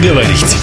говорить.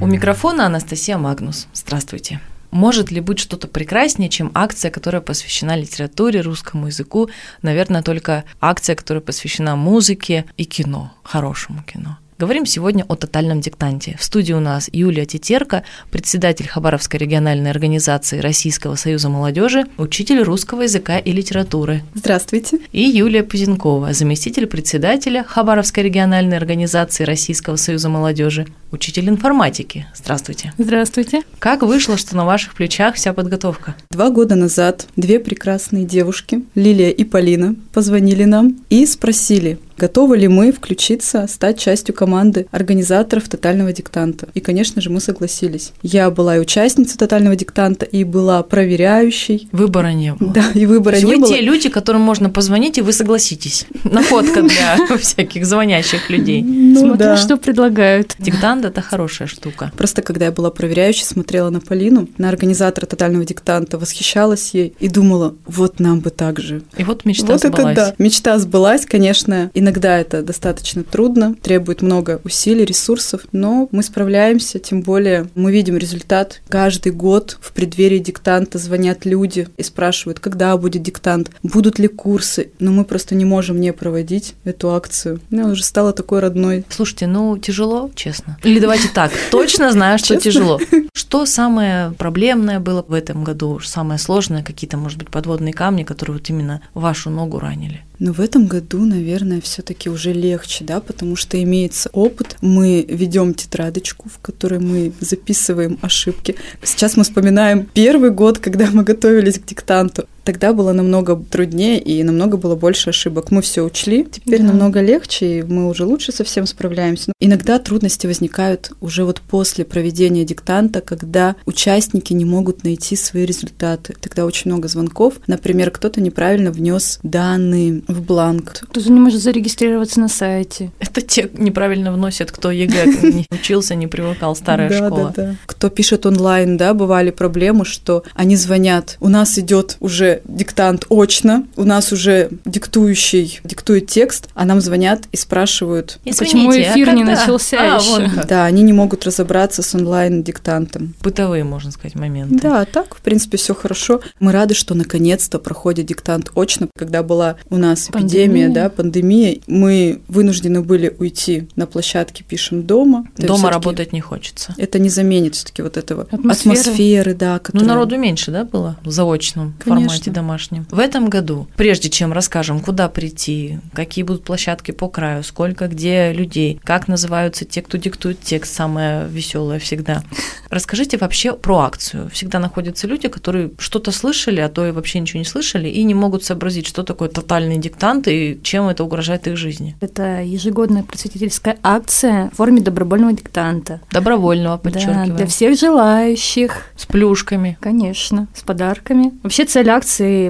У микрофона Анастасия Магнус. Здравствуйте. Может ли быть что-то прекраснее, чем акция, которая посвящена литературе, русскому языку? Наверное, только акция, которая посвящена музыке и кино, хорошему кино. Говорим сегодня о тотальном диктанте. В студии у нас Юлия Тетерка, председатель Хабаровской региональной организации Российского союза молодежи, учитель русского языка и литературы. Здравствуйте. И Юлия Пузенкова, заместитель председателя Хабаровской региональной организации Российского союза молодежи, учитель информатики. Здравствуйте. Здравствуйте. Как вышло, что на ваших плечах вся подготовка? Два года назад две прекрасные девушки, Лилия и Полина, позвонили нам и спросили, готовы ли мы включиться, стать частью команды организаторов тотального диктанта. И, конечно же, мы согласились. Я была и участницей тотального диктанта, и была проверяющей. Выбора не было. Да, и выбора То есть не вы было. те люди, которым можно позвонить, и вы согласитесь. Находка для всяких звонящих людей. Ну, Смотрю, да. что предлагают. Диктант – это хорошая штука. Просто когда я была проверяющей, смотрела на Полину, на организатора тотального диктанта, восхищалась ей и думала, вот нам бы так же. И вот мечта вот сбылась. это да. Мечта сбылась, конечно. Иногда это достаточно трудно, требует много усилий, ресурсов, но мы справляемся, тем более мы видим результат. Каждый год в преддверии диктанта звонят люди и спрашивают, когда будет диктант, будут ли курсы, но мы просто не можем не проводить эту акцию. Она уже стала такой родной. Слушайте, ну тяжело, честно. Или давайте так, точно знаю, что тяжело. Что самое проблемное было в этом году, самое сложное, какие-то, может быть, подводные камни, которые вот именно вашу ногу ранили? Но в этом году, наверное, все-таки уже легче, да, потому что имеется опыт. Мы ведем тетрадочку, в которой мы записываем ошибки. Сейчас мы вспоминаем первый год, когда мы готовились к диктанту. Тогда было намного труднее и намного было больше ошибок. Мы все учли, теперь Да. намного легче, и мы уже лучше совсем справляемся. Но иногда трудности возникают уже вот после проведения диктанта, когда участники не могут найти свои результаты. Тогда очень много звонков. Например, кто-то неправильно внес данные в бланк. Кто-то не может зарегистрироваться на сайте. Это те неправильно вносят, кто ЕГЭ не учился, не привыкал, старая школа. Кто пишет онлайн, да, бывали проблемы, что они звонят. У нас идет уже диктант очно, у нас уже диктующий диктует текст, а нам звонят и спрашивают. А почему Извините, а эфир не когда? начался А, вон как. Да, они не могут разобраться с онлайн-диктантом. Бытовые, можно сказать, моменты. Да, так, в принципе, все хорошо. Мы рады, что наконец-то проходит диктант очно. Когда была у нас эпидемия, Пандемия. да, пандемия, мы вынуждены были уйти на площадке «Пишем дома». Дома работать не хочется. Это не заменит все-таки вот этого Атмосферы. атмосферы, да, Ну, которая... народу меньше, да, было в заочном Конечно. формате домашнем. В этом году, прежде чем расскажем, куда прийти, какие будут площадки по краю, сколько где людей, как называются те, кто диктует текст, самое веселое всегда. Расскажите вообще про акцию. Всегда находятся люди, которые что-то слышали, а то и вообще ничего не слышали, и не могут сообразить, что такое тотальный диктант и чем это угрожает их жизни. Это ежегодная просветительская акция в форме добровольного диктанта. Добровольного, Да, подчеркиваю. для всех желающих. С плюшками. Конечно, с подарками. Вообще цель акции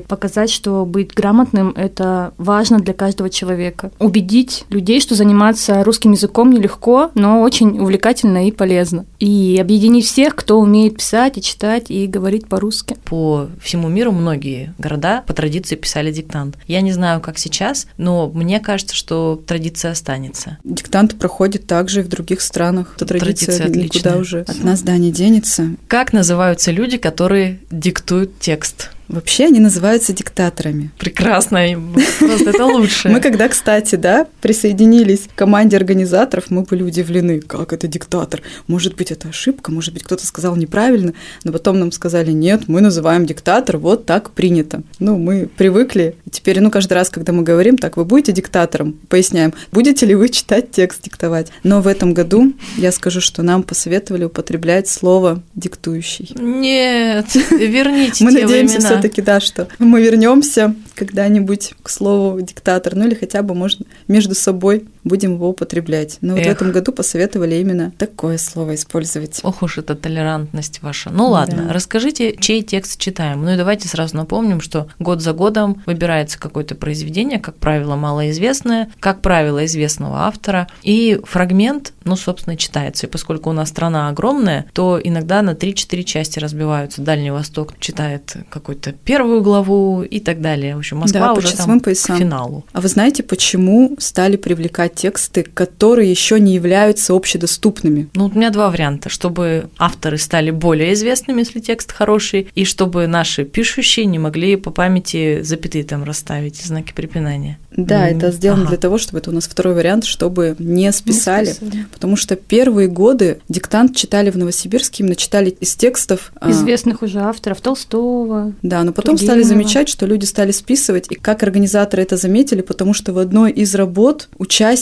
показать, что быть грамотным это важно для каждого человека. Убедить людей, что заниматься русским языком нелегко, но очень увлекательно и полезно. И объединить всех, кто умеет писать и читать и говорить по-русски. по всему миру многие города по традиции писали диктант. Я не знаю, как сейчас, но мне кажется, что традиция останется. Диктант проходит также и в других странах. Эта традиция, Традиция никуда отличная. уже от нас, да, не денется. Как называются люди, которые диктуют текст? Вообще они называются диктаторами. Прекрасно, просто это лучше. Мы когда, кстати, да, присоединились к команде организаторов, мы были удивлены, как это диктатор. Может быть, это ошибка, может быть, кто-то сказал неправильно, но потом нам сказали, нет, мы называем диктатор, вот так принято. Ну, мы привыкли, теперь, ну, каждый раз, когда мы говорим, так, вы будете диктатором, поясняем, будете ли вы читать текст, диктовать. Но в этом году я скажу, что нам посоветовали употреблять слово «диктующий». Нет, верните Мы надеемся. Все-таки, да, что мы вернемся когда-нибудь к слову диктатор, ну или хотя бы, может, между собой будем его употреблять. Но вот в Эх. этом году посоветовали именно такое слово использовать. Ох уж эта толерантность ваша. Ну ладно, Да. расскажите, чей текст читаем. Ну и давайте сразу напомним, что год за годом выбирается какое-то произведение, как правило, малоизвестное, как правило, известного автора, и фрагмент, ну, собственно, читается. И поскольку у нас страна огромная, то иногда на 3-4 части разбиваются. Дальний Восток читает какую-то первую главу и так далее. В общем, Москва Да, уже там к финалу. А вы знаете, почему стали привлекать тексты, которые еще не являются общедоступными. Ну, у меня два варианта. Чтобы авторы стали более известными, если текст хороший, и чтобы наши пишущие не могли по памяти запятые там расставить, знаки препинания. Да, М, это сделано ага. для того, чтобы это у нас второй вариант, чтобы не списали. списали. Потому что первые годы диктант читали в Новосибирске, именно читали из текстов. а, Известных уже авторов Толстого. Да, но потом стали Тургенева. замечать, что люди стали списывать, и как организаторы это заметили, потому что в одной из работ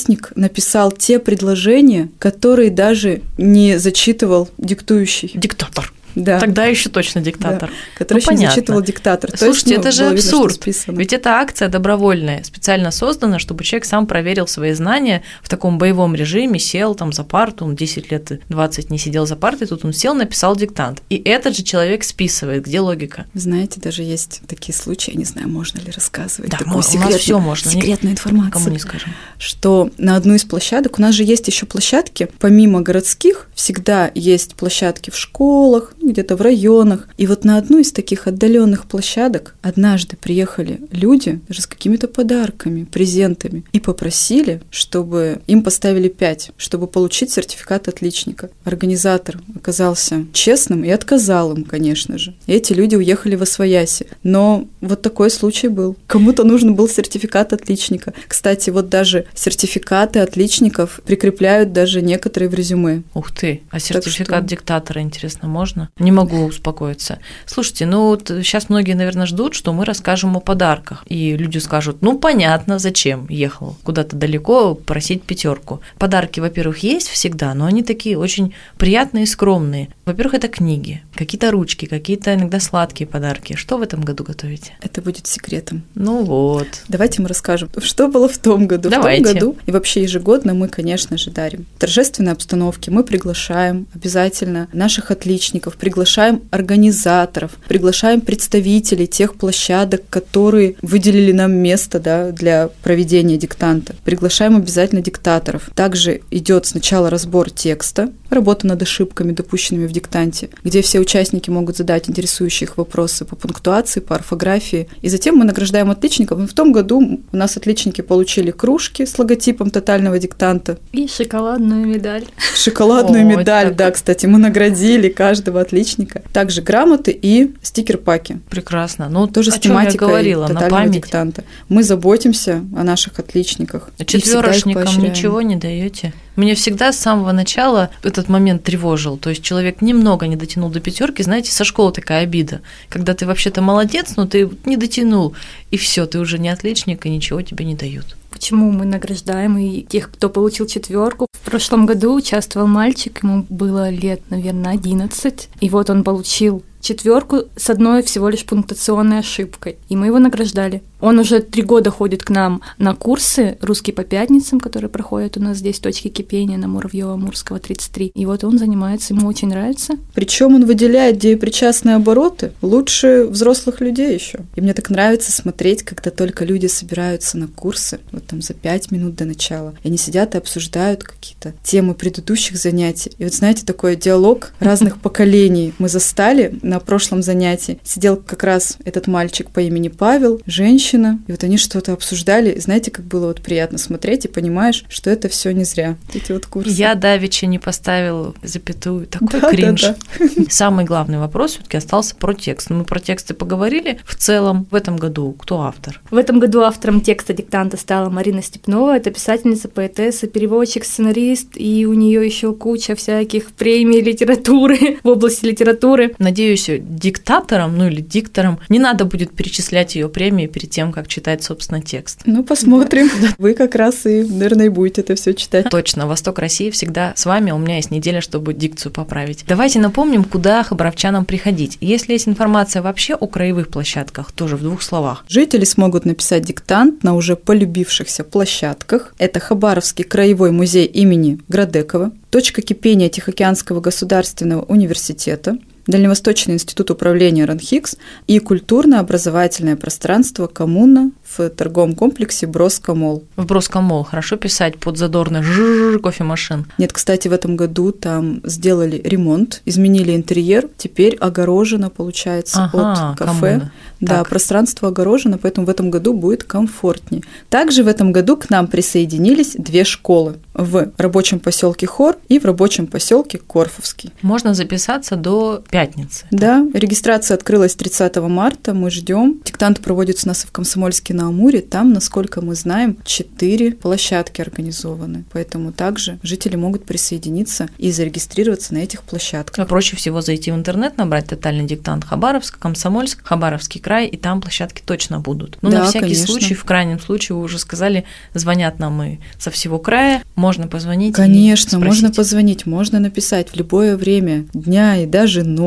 участник написал те предложения, которые даже не зачитывал диктующий. Диктатор. Да, Тогда еще точно диктатор. который ну, еще понятно. зачитывал диктатор. То Слушайте, есть, ну, это же было видно, абсурд. Ведь эта акция добровольная, специально создана, чтобы человек сам проверил свои знания в таком боевом режиме, сел там за парту, он 10 лет, и 20 не сидел за партой, тут он сел, написал диктант. И этот же человек списывает. Где логика? Знаете, даже есть такие случаи, не знаю, можно ли рассказывать. Да, такую мо- у нас секретную- всё можно, Секретную информацию. Кому не скажем. что на одну из площадок, у нас же есть еще площадки, помимо городских, всегда есть площадки в школах, ну, где-то в районах. И вот на одну из таких отдаленных площадок однажды приехали люди даже с какими-то подарками, презентами, и попросили, чтобы им поставили 5, чтобы получить сертификат отличника. Организатор оказался честным и отказал им, конечно же. И эти люди уехали в Освояси. Но вот такой случай был. Кому-то нужен был сертификат отличника. Кстати, вот даже сертификаты отличников прикрепляют даже некоторые в резюме. Ух ты, а что- сертификат диктатора, интересно, можно? Не могу успокоиться. Слушайте, ну вот сейчас многие, наверное, ждут, что мы расскажем о подарках. И люди скажут, ну понятно, зачем ехал куда-то далеко просить пятерку. Подарки, во-первых, есть всегда, но они такие очень приятные и скромные. Во-первых, это книги, какие-то ручки, какие-то иногда сладкие подарки. Что в этом году готовите? Это будет секретом. Ну вот. Давайте мы расскажем, что было в том году. Давайте. В том году и вообще ежегодно мы, конечно же, дарим. В торжественной обстановке мы приглашаем обязательно наших отличников, приглашаем организаторов, приглашаем представителей тех площадок, которые выделили нам место да, для проведения диктанта. Приглашаем обязательно диктаторов. Также идет сначала разбор текста, работа над ошибками, допущенными в диктанте, где все участники могут задать интересующие их вопросы по пунктуации, по орфографии. И затем мы награждаем отличников. И в том году у нас отличники получили кружки с логотипом тотального диктанта, И шоколадную медаль. шоколадную О, медаль, так. да, кстати, мы наградили каждого отличника. Также грамоты и стикер-паки. Прекрасно. Ну, Тоже с тематикой говорила, на тотального память. диктанта. Мы заботимся о наших отличниках. поощряем. ничего не даете? Мне всегда с самого начала этот момент тревожил. То есть человек немного не дотянул до пятерки, знаете, со школы такая обида. Когда ты вообще-то молодец, но ты не дотянул. И все, ты уже не отличник, и ничего тебе не дают. Почему мы награждаем и тех, кто получил четверку? В прошлом году участвовал мальчик, ему было лет, наверное, 11. И вот он получил четверку с одной всего лишь пунктуационной ошибкой. И мы его награждали. Он уже три года ходит к нам на курсы «Русский по пятницам», которые проходят у нас здесь в точке кипения на Муравьева Мурского 33. И вот он занимается, ему очень нравится. Причем он выделяет деепричастные обороты лучше взрослых людей еще. И мне так нравится смотреть, когда только люди собираются на курсы, вот там за пять минут до начала. И они сидят и обсуждают какие-то темы предыдущих занятий. И вот знаете, такой диалог разных поколений мы застали на прошлом занятии. Сидел как раз этот мальчик по имени Павел, женщина, и вот они что-то обсуждали. И знаете, как было вот приятно смотреть и понимаешь, что это все не зря. Эти вот курсы. Я давеча не поставил запятую. Такой Да, да, кринж. да. Самый главный вопрос все-таки остался про текст. Мы про тексты поговорили. В целом, в этом году кто автор? В этом году автором текста диктанта стала Марина Степнова. Это писательница, поэтесса, переводчик, сценарист, и у нее еще куча всяких премий литературы в области литературы. Надеюсь, диктатором, ну или диктором, не надо будет перечислять ее премии перед тем, как читать, собственно, текст. Ну, посмотрим. Вы как раз и, наверное, и будете это все читать. Точно, Восток России всегда с вами. У меня есть неделя, чтобы дикцию поправить. Давайте напомним, куда хабаровчанам приходить. Если есть информация вообще о краевых площадках, тоже в двух словах. Жители смогут написать диктант на уже полюбившихся площадках. Это Хабаровский краевой музей имени Градекова, точка кипения Тихоокеанского государственного университета, Дальневосточный институт управления РАНХИКС и культурно-образовательное пространство «Коммуна» в торговом комплексе «Броскомол». В Броскомол хорошо писать под задорный жжж кофемашин. Нет, кстати, в этом году там сделали ремонт, изменили интерьер, теперь огорожено, получается, Ага, от кафе. коммуна. Да, Так. пространство огорожено, поэтому в этом году будет комфортнее. Также в этом году к нам присоединились две школы в рабочем поселке Хор и в рабочем поселке Корфовский. Можно записаться до пятницы. Да, регистрация открылась 30 марта, мы ждем. Диктант проводится у нас в Комсомольске на Амуре. Там, насколько мы знаем, четыре площадки организованы. Поэтому также жители могут присоединиться и зарегистрироваться на этих площадках. А Проще всего зайти в интернет, набрать тотальный диктант Хабаровск, Комсомольск, Хабаровский край, и там площадки точно будут. Ну, на Да, всякий конечно. случай, в крайнем случае, вы уже сказали, звонят нам и со всего края, можно позвонить. и Конечно, можно позвонить, можно написать в любое время дня и даже ночи.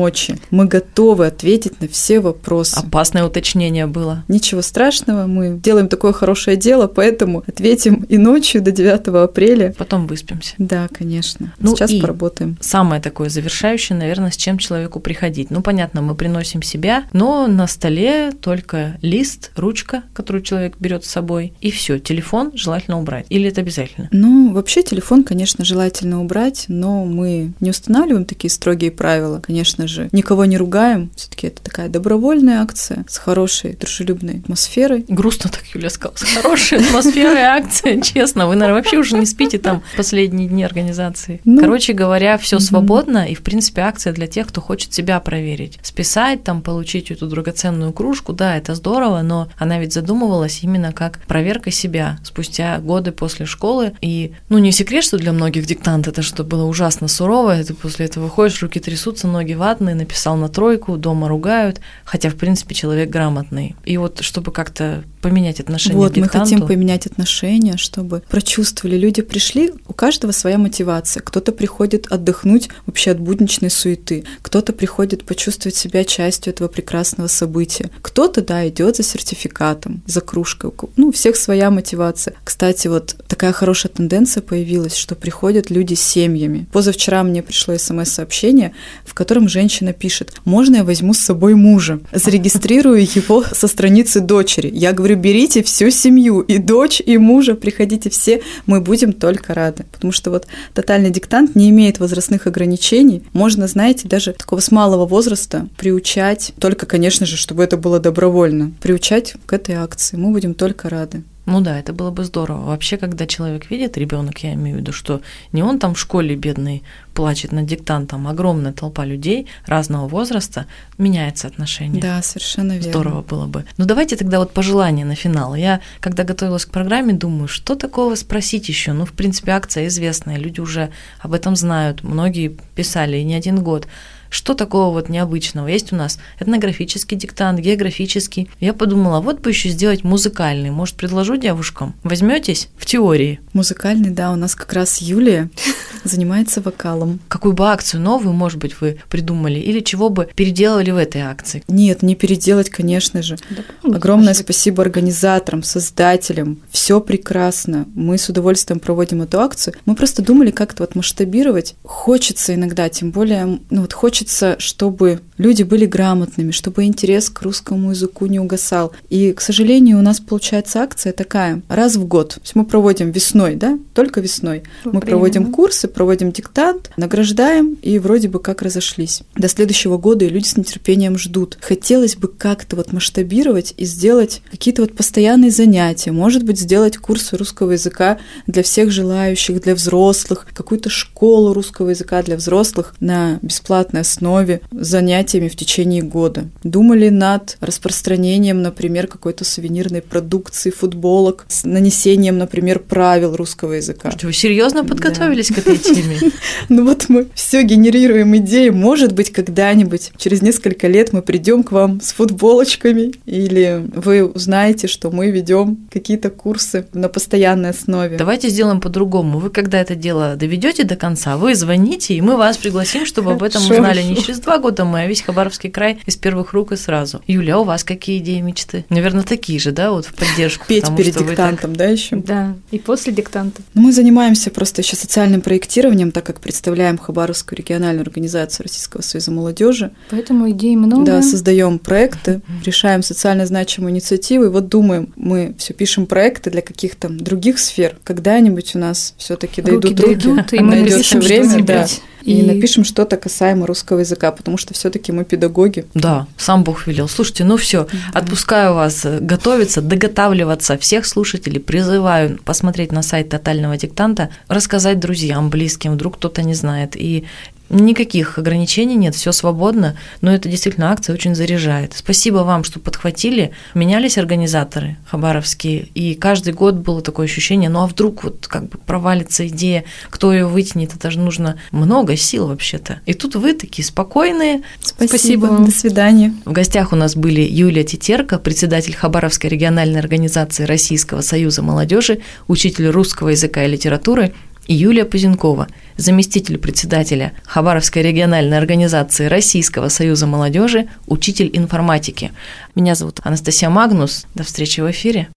Мы готовы ответить на все вопросы. Опасное уточнение было. Ничего страшного, мы делаем такое хорошее дело, поэтому ответим и ночью до 9 апреля. Потом выспимся. Да, конечно. Ну Сейчас и- поработаем. Самое такое завершающее, наверное, с чем человеку приходить. Ну, понятно, мы приносим себя, но на столе только лист, ручка, которую человек берет с собой, и все. Телефон желательно убрать. Или это обязательно? Ну, вообще телефон, конечно, желательно убрать, но мы не устанавливаем такие строгие правила. Конечно же, никого не ругаем. Все-таки это такая добровольная акция с хорошей, дружелюбной атмосферой. Грустно так Юля сказала. С Хорошая атмосфера и акция, честно. Вы, наверное, вообще уже не спите там последние дни организации. Ну, Короче говоря, все мгм. свободно, и, в принципе, акция для тех, кто хочет себя проверить. Списать, там, получить эту драгоценную кружку, да, это здорово, но она ведь задумывалась именно как проверка себя спустя годы после школы. И, ну, не секрет, что для многих диктант это что было ужасно сурово, ты после этого выходишь, руки трясутся, ноги ватные, написал на тройку, дома ругают, хотя, в принципе, человек грамотный. И вот, чтобы как-то поменять отношение Вот, к мы диктанту, хотим поменять отношения, чтобы прочувствовали. Люди пришли, у каждого своя мотивация. Кто-то приходит отдохнуть вообще от будничной суеты, кто-то приходит почувствовать себя частью этого прекрасного события, кто-то, да, идет за сертификатом, за кружкой. Ну, у всех своя мотивация. Кстати, вот такая хорошая тенденция появилась, что приходят люди с семьями. Позавчера мне пришло смс-сообщение, в котором женщина пишет, можно я возьму с собой мужа, зарегистрирую его со страницы дочери. Я говорю, берите всю семью, и дочь, и мужа, приходите все, мы будем только рады. Потому что вот тотальный диктант не имеет возрастных ограничений. Можно, знаете, даже такого с малого возраста приучать, только, конечно же, чтобы это было добровольно, приучать к этой акции. Мы будем только рады. Ну да, это было бы здорово. Вообще, когда человек видит, ребенок, я имею в виду, что не он там в школе бедный плачет над диктантом, огромная толпа людей разного возраста, меняется отношение. Да, совершенно верно. Здорово было бы. Ну давайте тогда вот пожелания на финал. Я, когда готовилась к программе, думаю, что такого спросить еще? Ну, в принципе, акция известная, люди уже об этом знают, многие писали и не один год. Что такого вот необычного? Есть у нас этнографический диктант, географический. Я подумала, вот бы еще сделать музыкальный. Может, предложу девушкам? Возьметесь в теории? Музыкальный, да, у нас как раз Юлия занимается вокалом. Какую бы акцию новую, может быть, вы придумали? Или чего бы переделали в этой акции? Нет, не переделать, конечно же. Огромное спасибо организаторам, создателям. Все прекрасно. Мы с удовольствием проводим эту акцию. Мы просто думали как-то вот масштабировать. Хочется иногда, тем более, ну вот хочется, чтобы люди были грамотными, чтобы интерес к русскому языку не угасал. И, к сожалению, у нас получается акция такая раз в год. То есть мы проводим весной, да, только весной. Мы Время, проводим да. курсы, проводим диктант, награждаем и вроде бы как разошлись. До следующего года и люди с нетерпением ждут. Хотелось бы как-то вот масштабировать и сделать какие-то вот постоянные занятия. Может быть, сделать курсы русского языка для всех желающих, для взрослых, какую-то школу русского языка для взрослых на бесплатной основе занятиями в течение года. Думали над распространением, например, какой-то сувенирной продукции, футболок, с нанесением, например, правил русского языка. Слушайте, Вы серьезно подготовились к этой теме? Ну вот мы все генерируем идеи. Может быть, когда-нибудь, через несколько лет мы придем к вам с футболочками, или вы узнаете, что мы ведем какие-то курсы на постоянной основе. Давайте сделаем по-другому. Вы когда это дело доведете до конца, вы звоните, и мы вас пригласим, чтобы об этом Хорошо. Узнали не через два года мы, а весь Хабаровский край из первых рук и сразу. Юля, а у вас какие идеи, мечты? Наверное, такие же, да, вот в поддержку. Петь перед вы так- диктантом, да, еще? Да, и после диктанта. Ну, Мы занимаемся просто еще социальным проектированием, так как представляем Хабаровскую региональную организацию Российского союза молодежи. Поэтому идей много. Да, создаем проекты, решаем социально значимые инициативы. И вот думаем, мы все пишем проекты для каких-то других сфер. Когда-нибудь у нас все-таки дойдут руки дойдут, и мы найдется время, да. И, и напишем что-то касаемо русского языка, потому что все-таки мы педагоги. Да, сам Бог велел. Слушайте, ну все, да. отпускаю вас готовиться, доготавливаться. Всех слушателей призываю посмотреть на сайт тотального диктанта, рассказать друзьям, близким, вдруг кто-то не знает. И Никаких ограничений нет, все свободно, но это действительно акция очень заряжает. Спасибо вам, что подхватили. Менялись организаторы хабаровские, и каждый год было такое ощущение, ну а вдруг вот как бы провалится идея, кто ее вытянет, это же нужно много сил вообще-то. И тут вы такие спокойные. Спасибо, Спасибо вам. До свидания. В гостях у нас были Юлия Тетерка, председатель Хабаровской региональной организации Российского союза молодежи, учитель русского языка и литературы, Юлия Пузенкова, заместитель председателя Хабаровской региональной организации Российского союза молодежи, учитель информатики. Меня зовут Анастасия Магнус. До встречи в эфире.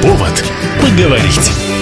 Повод поговорить.